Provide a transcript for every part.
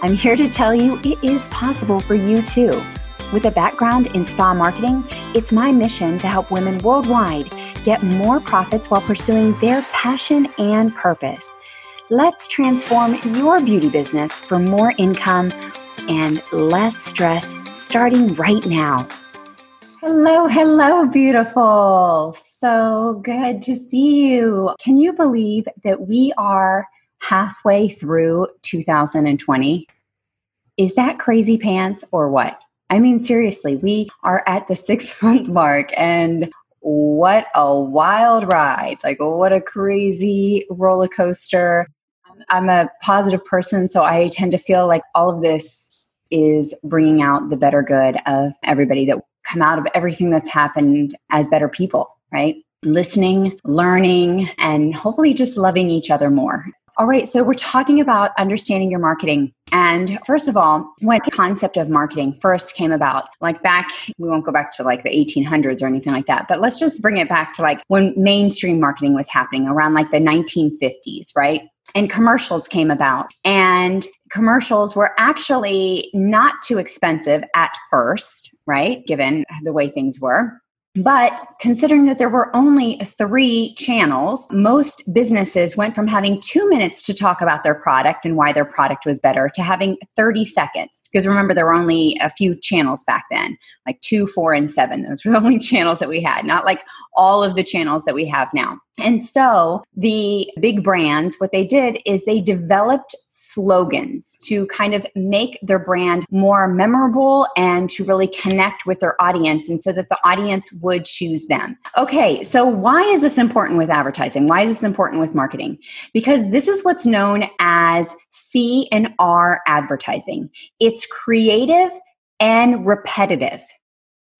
I'm here to tell you it is possible for you too. With a background in spa marketing, it's my mission to help women worldwide get more profits while pursuing their passion and purpose. Let's transform your beauty business for more income and less stress starting right now. Hello, hello, beautiful. So good to see you. Can you believe that we are halfway through 2020. Is that crazy pants or what? I mean, seriously, we are at the six month mark and what a wild ride. Like, what a crazy roller coaster. I'm a positive person, so I tend to feel like all of this is bringing out the better good of everybody that come out of everything that's happened as better people, right? Listening, learning, and hopefully just loving each other more. All right, so we're talking about understanding your marketing. And first of all, when the concept of marketing first came about, like back, we won't go back to like the 1800s or anything like that, but let's just bring it back to like when mainstream marketing was happening around like the 1950s, right? And commercials came about. And commercials were actually not too expensive at first, right? Given the way things were. But considering that there were only three channels, most businesses went from having two minutes to talk about their product and why their product was better to having 30 seconds. Because remember, there were only a few channels back then like two, four, and seven. Those were the only channels that we had, not like all of the channels that we have now. And so the big brands, what they did is they developed slogans to kind of make their brand more memorable and to really connect with their audience and so that the audience would choose them. Okay, so why is this important with advertising? Why is this important with marketing? Because this is what's known as C and R advertising. It's creative and repetitive.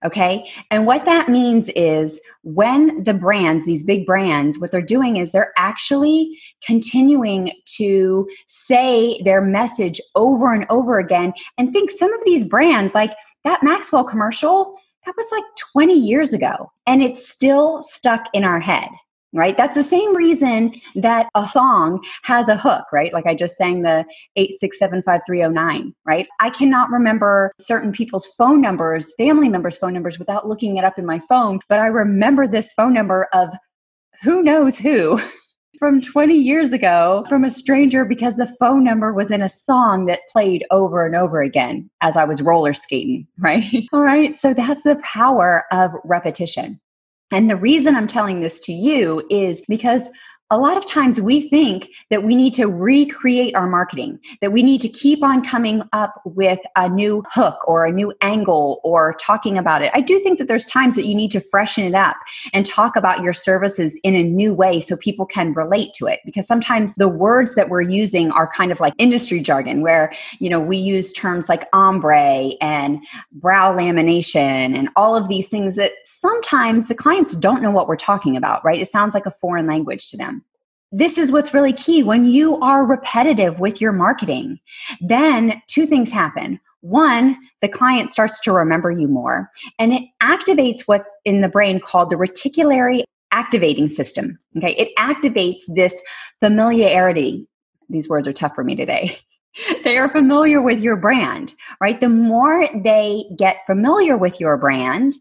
Okay. And what that means is when the brands, these big brands, what they're doing is they're actually continuing to say their message over and over again. And think some of these brands, like that Maxwell commercial, that was like 20 years ago, and it's still stuck in our head right? That's the same reason that a song has a hook, right? Like I just sang the 8675309, right? I cannot remember certain people's phone numbers, family members' phone numbers without looking it up in my phone, but I remember this phone number of who knows who. From 20 years ago, from a stranger, because the phone number was in a song that played over and over again as I was roller skating, right? All right. So that's the power of repetition. And the reason I'm telling this to you is because a lot of times we think that we need to recreate our marketing, that we need to keep on coming up with a new hook or a new angle or talking about it. I do think that there's times that you need to freshen it up and talk about your services in a new way so people can relate to it because sometimes the words that we're using are kind of like industry jargon where, you know, we use terms like ombre and brow lamination and all of these things that sometimes the clients don't know what we're talking about, right? It sounds like a foreign language to them this is what's really key. When you are repetitive with your marketing, then two things happen. One, the client starts to remember you more, and it activates what's in the brain called the reticulatory activating system. Okay, it activates this familiarity. These words are tough for me today. they are familiar with your brand, right? The more they get familiar with your brand,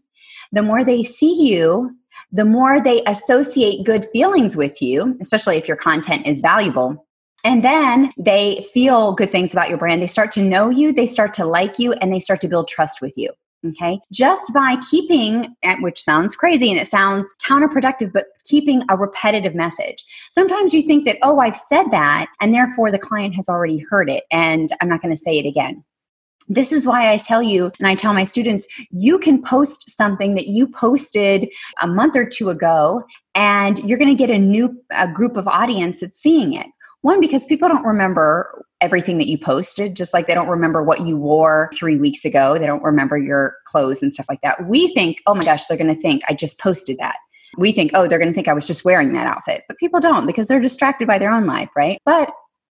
the more they see you the more they associate good feelings with you, especially if your content is valuable. And then they feel good things about your brand. They start to know you, they start to like you, and they start to build trust with you. Okay. Just by keeping, which sounds crazy and it sounds counterproductive, but keeping a repetitive message. Sometimes you think that, oh, I've said that, and therefore the client has already heard it, and I'm not going to say it again. This is why I tell you, and I tell my students, you can post something that you posted a month or two ago, and you're going to get a new a group of audience that's seeing it. One, because people don't remember everything that you posted, just like they don't remember what you wore three weeks ago. They don't remember your clothes and stuff like that. We think, oh my gosh, they're going to think I just posted that. We think, oh, they're going to think I was just wearing that outfit. But people don't because they're distracted by their own life, right? But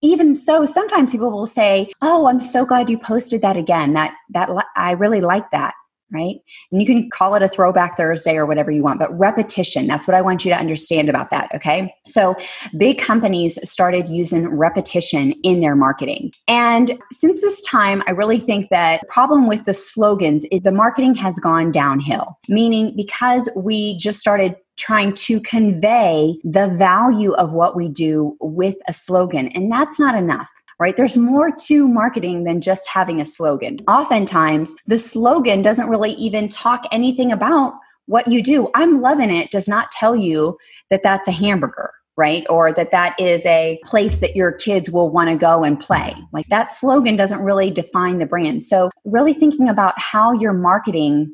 even so sometimes people will say oh i'm so glad you posted that again that that i really like that right? And you can call it a throwback Thursday or whatever you want, but repetition, that's what I want you to understand about that, okay? So, big companies started using repetition in their marketing. And since this time, I really think that problem with the slogans is the marketing has gone downhill, meaning because we just started trying to convey the value of what we do with a slogan, and that's not enough right? There's more to marketing than just having a slogan. Oftentimes, the slogan doesn't really even talk anything about what you do. I'm loving it does not tell you that that's a hamburger right? Or that that is a place that your kids will want to go and play. Like that slogan doesn't really define the brand. So, really thinking about how your marketing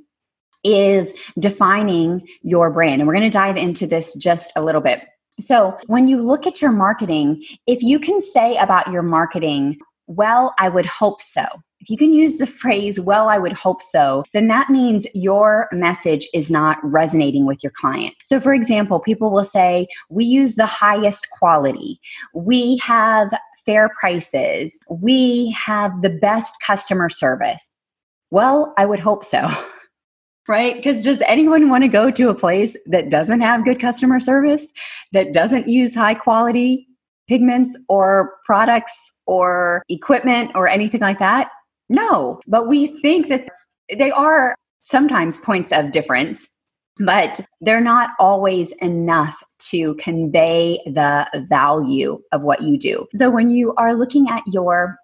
is defining your brand. And we're going to dive into this just a little bit. So, when you look at your marketing, if you can say about your marketing, well, I would hope so. If you can use the phrase, well, I would hope so, then that means your message is not resonating with your client. So, for example, people will say, we use the highest quality, we have fair prices, we have the best customer service. Well, I would hope so. right? Because does anyone want to go to a place that doesn't have good customer service, that doesn't use high quality pigments or products or equipment or anything like that? No, but we think that they are sometimes points of difference, but they're not always enough to convey the value of what you do. So when you are looking at your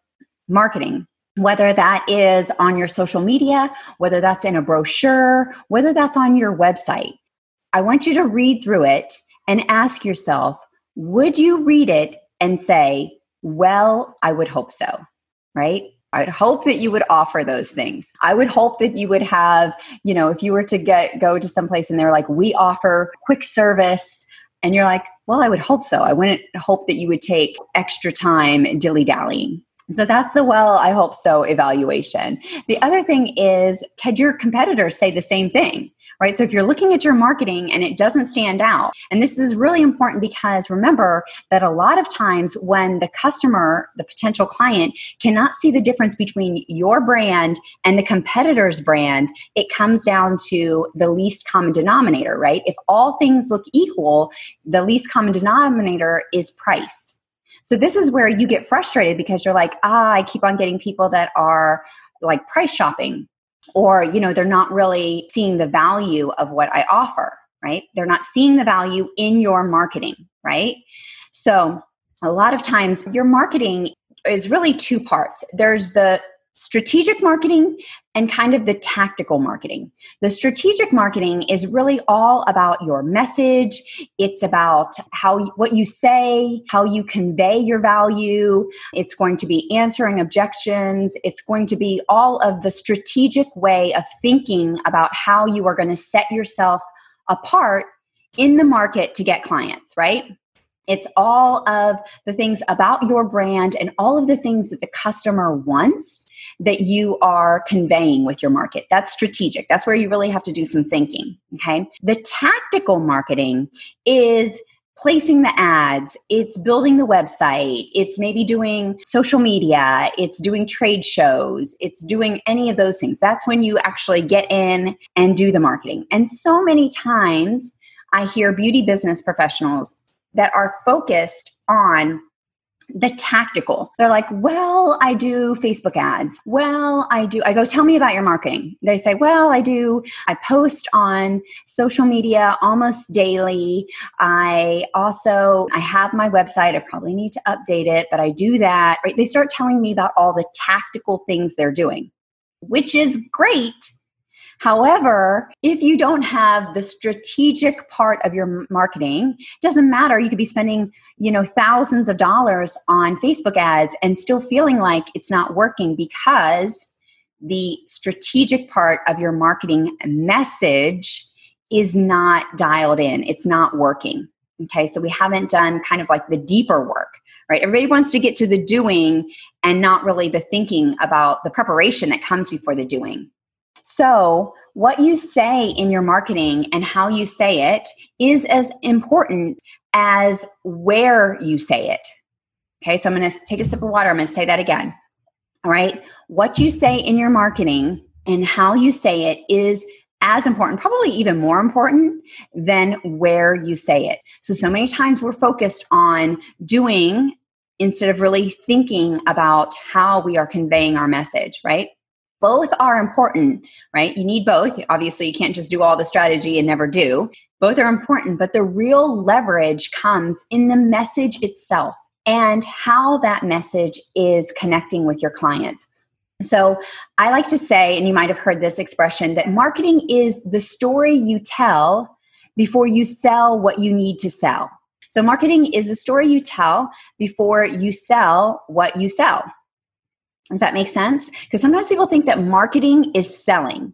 marketing, whether that is on your social media, whether that's in a brochure, whether that's on your website. I want you to read through it and ask yourself, would you read it and say, well, I would hope so, right? I would hope that you would offer those things. I would hope that you would have, you know, if you were to get go to some place and they're like, we offer quick service, and you're like, well, I would hope so. I wouldn't hope that you would take extra time dilly dallying. So that's the well, I hope so evaluation. The other thing is, could your competitors say the same thing? Right. So if you're looking at your marketing and it doesn't stand out, and this is really important because remember that a lot of times when the customer, the potential client, cannot see the difference between your brand and the competitor's brand, it comes down to the least common denominator, right? If all things look equal, the least common denominator is price so this is where you get frustrated because you're like, ah, I keep on getting people that are like price shopping or you know they're not really seeing the value of what I offer, right? They're not seeing the value in your marketing, right? So a lot of times your marketing is really two parts. There's the strategic marketing and kind of the tactical marketing. The strategic marketing is really all about your message. It's about how what you say, how you convey your value. It's going to be answering objections. It's going to be all of the strategic way of thinking about how you are going to set yourself apart in the market to get clients, right? It's all of the things about your brand and all of the things that the customer wants that you are conveying with your market. That's strategic. That's where you really have to do some thinking. Okay. The tactical marketing is placing the ads, it's building the website, it's maybe doing social media, it's doing trade shows, it's doing any of those things. That's when you actually get in and do the marketing. And so many times I hear beauty business professionals that are focused on the tactical. They're like, well, I do Facebook ads. Well, I do. I go, tell me about your marketing. They say, well, I do. I post on social media almost daily. I also, I have my website. I probably need to update it, but I do that. Right? They start telling me about all the tactical things they're doing, which is great However, if you don't have the strategic part of your marketing, it doesn't matter. You could be spending, you know, thousands of dollars on Facebook ads and still feeling like it's not working because the strategic part of your marketing message is not dialed in. It's not working. Okay, so we haven't done kind of like the deeper work, right? Everybody wants to get to the doing and not really the thinking about the preparation that comes before the doing. So, what you say in your marketing and how you say it is as important as where you say it. Okay, so I'm going to take a sip of water. I'm going to say that again. All right, what you say in your marketing and how you say it is as important, probably even more important than where you say it. So, so many times we're focused on doing instead of really thinking about how we are conveying our message, right? Both are important, right? You need both. Obviously, you can't just do all the strategy and never do. Both are important, but the real leverage comes in the message itself and how that message is connecting with your clients. So, I like to say, and you might have heard this expression, that marketing is the story you tell before you sell what you need to sell. So, marketing is a story you tell before you sell what you sell. Does that make sense? Because sometimes people think that marketing is selling.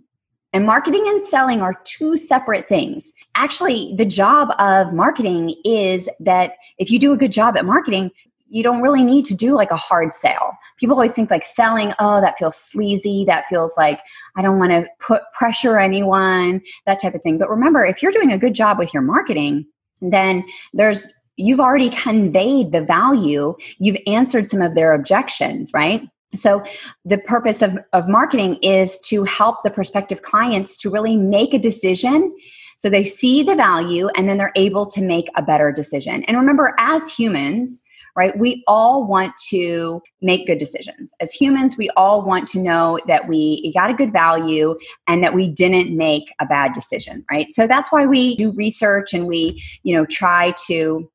And marketing and selling are two separate things. Actually, the job of marketing is that if you do a good job at marketing, you don't really need to do like a hard sale. People always think like selling, oh, that feels sleazy. That feels like I don't want to put pressure anyone, that type of thing. But remember, if you're doing a good job with your marketing, then there's you've already conveyed the value, you've answered some of their objections, right? So, the purpose of, of marketing is to help the prospective clients to really make a decision so they see the value and then they're able to make a better decision. And remember, as humans, right? We all want to make good decisions. As humans, we all want to know that we got a good value and that we didn't make a bad decision, right? So that's why we do research and we, you know, try to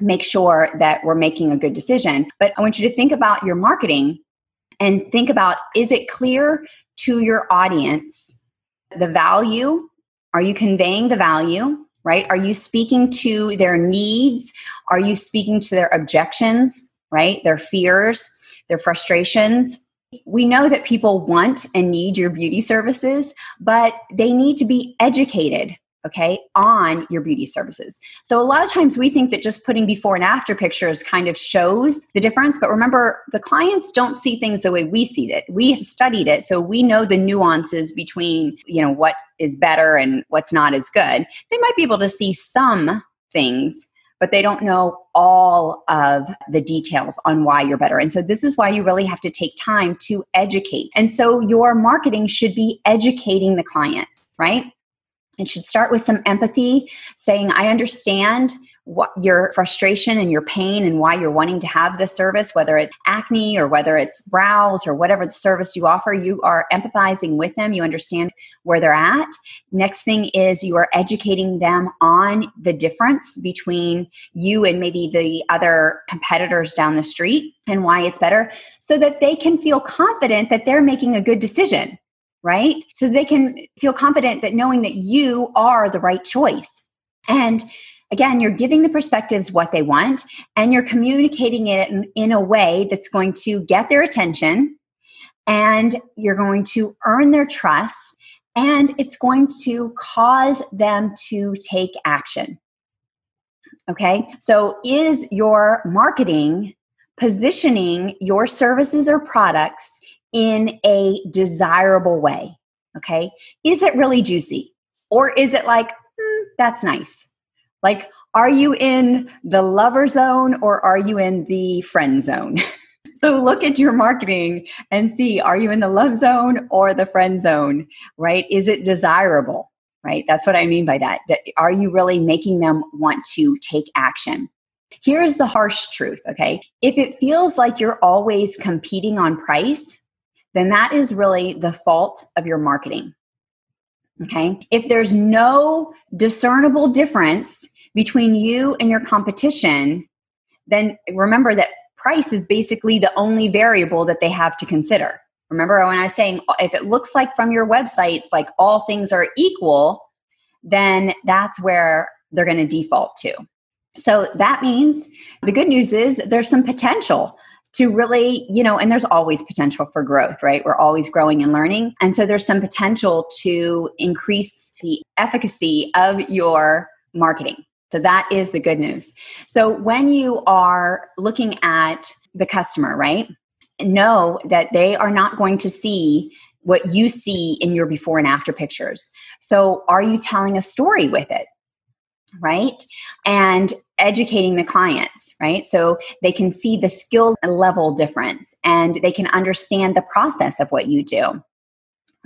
make sure that we're making a good decision. But I want you to think about your marketing and think about is it clear to your audience the value? Are you conveying the value? right? Are you speaking to their needs? Are you speaking to their objections, right? Their fears, their frustrations? We know that people want and need your beauty services, but they need to be educated okay, on your beauty services. So a lot of times we think that just putting before and after pictures kind of shows the difference, but remember the clients don't see things the way we see it. We have studied it, so we know the nuances between, you know, what is better and what's not as good. They might be able to see some things but they don't know all of the details on why you're better. And so this is why you really have to take time to educate. And so your marketing should be educating the client right? It should start with some empathy, saying, I understand what your frustration and your pain and why you're wanting to have this service, whether it's acne or whether it's brows or whatever the service you offer, you are empathizing with them. You understand where they're at. Next thing is you are educating them on the difference between you and maybe the other competitors down the street and why it's better so that they can feel confident that they're making a good decision right? So they can feel confident that knowing that you are the right choice. And again, you're giving the perspectives what they want and you're communicating it in, a way that's going to get their attention and you're going to earn their trust and it's going to cause them to take action. Okay, so is your marketing positioning your services or products in a desirable way. Okay. Is it really juicy? Or is it like, mm, that's nice? Like, are you in the lover zone or are you in the friend zone? so look at your marketing and see are you in the love zone or the friend zone, right? Is it desirable? Right? That's what I mean by that. Are you really making them want to take action? Here's the harsh truth, okay? If it feels like you're always competing on price, then that is really the fault of your marketing. Okay. If there's no discernible difference between you and your competition, then remember that price is basically the only variable that they have to consider. Remember when I was saying oh, if it looks like from your websites like all things are equal, then that's where they're going to default to. So that means the good news is there's some potential to really, you know, and there's always potential for growth, right? We're always growing and learning. And so there's some potential to increase the efficacy of your marketing. So that is the good news. So when you are looking at the customer, right? Know that they are not going to see what you see in your before and after pictures. So are you telling a story with it? Right? And educating the clients, right? So they can see the skill level difference and they can understand the process of what you do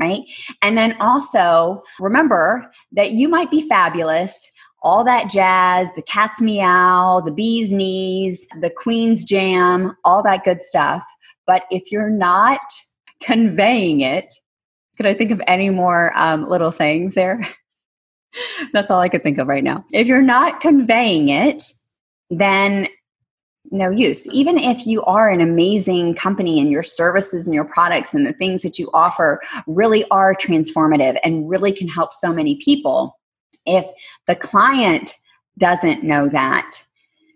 right? And then also remember that you might be fabulous all that jazz, the cat's meow, the bee's knees, the queen's jam, all that good stuff. But if you're not conveying it, could I think of any more um, little sayings there? That's all I could think of right now. If you're not conveying it, then no use. Even if you are an amazing company and your services and your products and the things that you offer really are transformative and really can help so many people, if the client doesn't know that,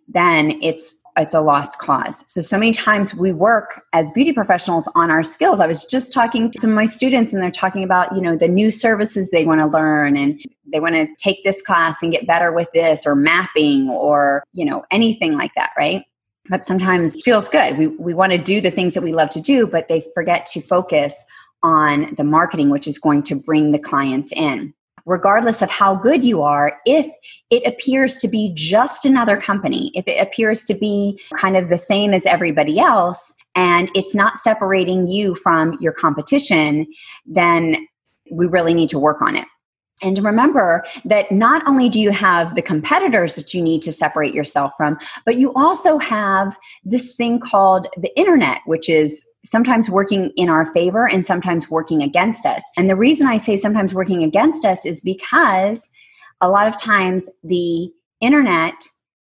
then it's it's a lost cause. So so many times we work as beauty professionals on our skills. I was just talking to some of my students and they're talking about, you know, the new services they want to learn and they want to take this class and get better with this or mapping or, you know, anything like that, right? But sometimes feels good. We we want to do the things that we love to do, but they forget to focus on the marketing which is going to bring the clients in regardless of how good you are, if it appears to be just another company, if it appears to be kind of the same as everybody else, and it's not separating you from your competition, then we really need to work on it. And remember that not only do you have the competitors that you need to separate yourself from, but you also have this thing called the internet, which is sometimes working in our favor and sometimes working against us. And the reason I say sometimes working against us is because a lot of times the internet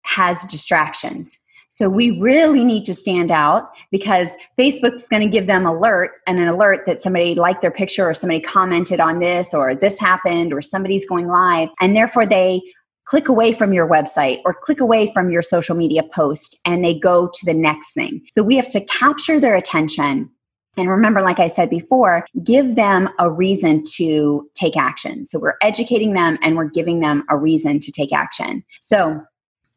has distractions. So we really need to stand out because Facebook's going to give them alert and an alert that somebody liked their picture or somebody commented on this or this happened or somebody's going live and therefore they click away from your website or click away from your social media post and they go to the next thing. So we have to capture their attention. And remember, like I said before, give them a reason to take action. So we're educating them and we're giving them a reason to take action. So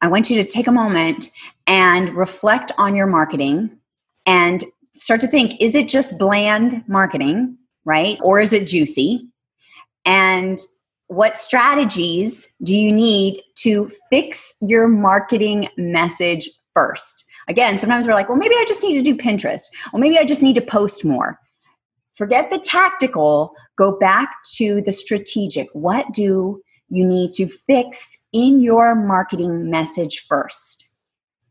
I want you to take a moment and reflect on your marketing and start to think is it just bland marketing, right? Or is it juicy? And what strategies do you need to fix your marketing message first? Again, sometimes we're like, well, maybe I just need to do Pinterest. Well, maybe I just need to post more. Forget the tactical, go back to the strategic. What do you need to fix in your marketing message first?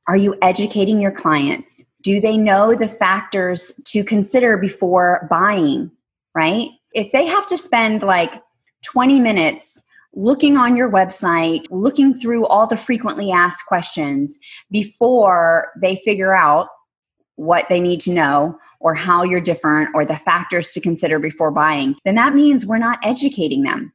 Are you educating your clients? Do they know the factors to consider before buying, right? If they have to spend like 20 minutes looking on your website, looking through all the frequently asked questions before they figure out what they need to know or how you're different or the factors to consider before buying, then that means we're not educating them.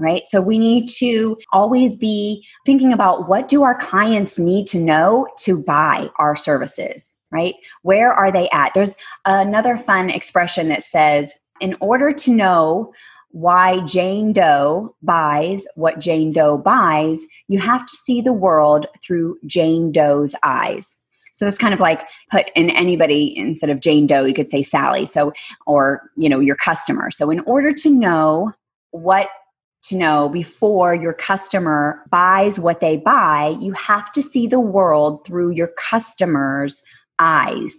Right? So we need to always be thinking about what do our clients need to know to buy our services, right? Where are they at? There's another fun expression that says, in order to know why Jane Doe buys what Jane Doe buys, you have to see the world through Jane Doe's eyes. So it's kind of like put in anybody instead of Jane Doe, you could say Sally. So, or, you know, your customer. So, in order to know what to know before your customer buys what they buy, you have to see the world through your customer's eyes.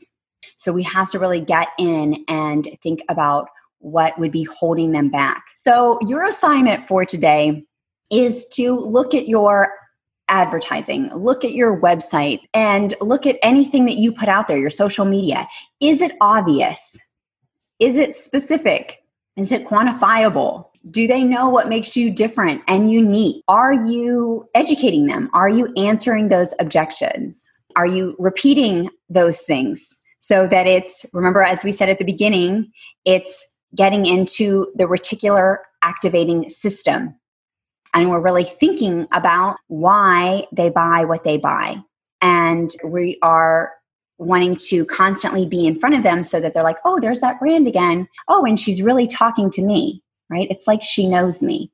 So, we have to really get in and think about what would be holding them back. So, your assignment for today is to look at your advertising, look at your website, and look at anything that you put out there, your social media. Is it obvious? Is it specific? Is it quantifiable? Do they know what makes you different and unique? Are you educating them? Are you answering those objections? Are you repeating those things so that it's, remember, as we said at the beginning, it's getting into the reticular activating system. And we're really thinking about why they buy what they buy. And we are wanting to constantly be in front of them so that they're like, oh, there's that brand again. Oh, and she's really talking to me, right? It's like she knows me,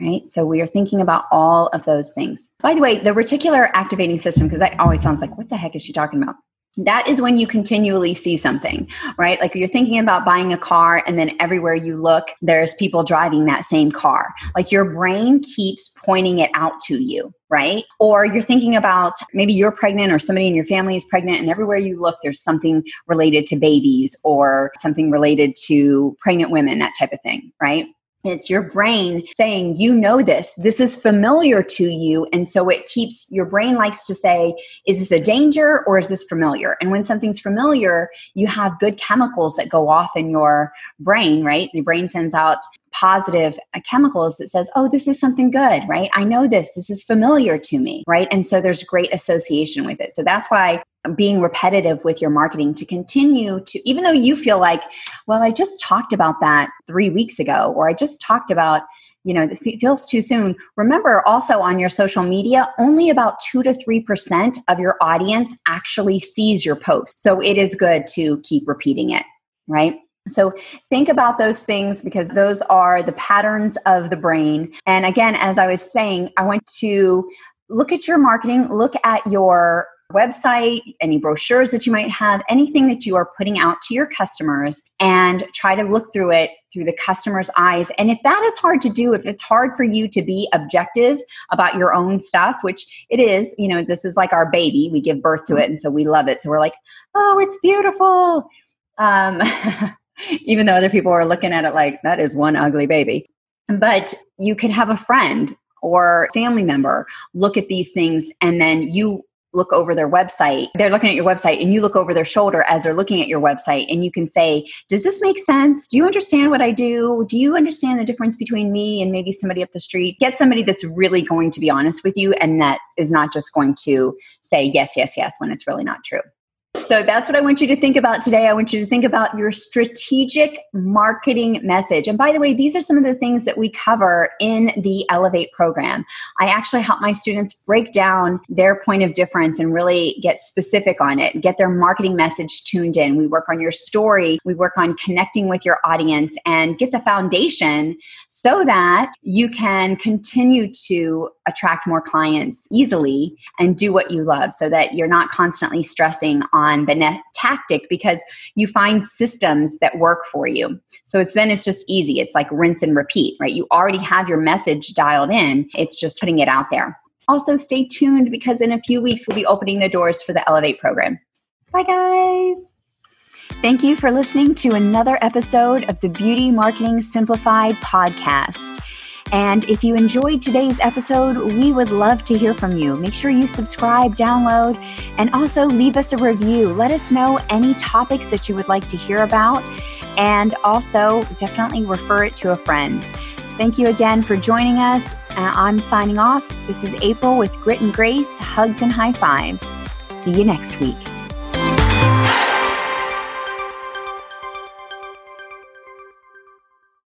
right? So we are thinking about all of those things. By the way, the reticular activating system, because that always sounds like, what the heck is she talking about? That is when you continually see something, right? Like you're thinking about buying a car, and then everywhere you look, there's people driving that same car. Like your brain keeps pointing it out to you, right? Or you're thinking about maybe you're pregnant or somebody in your family is pregnant, and everywhere you look, there's something related to babies or something related to pregnant women, that type of thing, right? It's your brain saying, you know this, this is familiar to you. And so it keeps your brain likes to say, is this a danger or is this familiar? And when something's familiar, you have good chemicals that go off in your brain, right? The brain sends out positive uh, chemicals that says, oh, this is something good, right? I know this, this is familiar to me, right? And so there's great association with it. So that's why being repetitive with your marketing to continue to, even though you feel like, well, I just talked about that three weeks ago, or I just talked about, you know, it feels too soon. Remember also on your social media, only about 2 to 3% of your audience actually sees your post. So it is good to keep repeating it, right? So think about those things because those are the patterns of the brain. And again, as I was saying, I want to look at your marketing, look at your website, any brochures that you might have, anything that you are putting out to your customers, and try to look through it through the customer's eyes. And if that is hard to do, if it's hard for you to be objective about your own stuff, which it is, you know, this is like our baby, we give birth to it, and so we love it. So we're like, oh, it's beautiful. Um, even though other people are looking at it like that is one ugly baby. But you can have a friend or family member look at these things and then you look over their website. They're looking at your website and you look over their shoulder as they're looking at your website and you can say, Does this make sense? Do you understand what I do? Do you understand the difference between me and maybe somebody up the street? Get somebody that's really going to be honest with you and that is not just going to say yes, yes, yes when it's really not true. So that's what I want you to think about today. I want you to think about your strategic marketing message. And by the way, these are some of the things that we cover in the Elevate program. I actually help my students break down their point of difference and really get specific on it, get their marketing message tuned in. We work on your story, we work on connecting with your audience and get the foundation so that you can continue to attract more clients easily and do what you love so that you're not constantly stressing on the net tactic because you find systems that work for you. So it's then it's just easy. It's like rinse and repeat, right? You already have your message dialed in. It's just putting it out there. Also stay tuned because in a few weeks we'll be opening the doors for the Elevate program. Bye guys. Thank you for listening to another episode of the Beauty Marketing Simplified podcast. And if you enjoyed today's episode, we would love to hear from you. Make sure you subscribe, download, and also leave us a review. Let us know any topics that you would like to hear about, and also definitely refer it to a friend. Thank you again for joining us. Uh, I'm signing off. This is April with Grit and Grace, hugs and high fives. See you next week.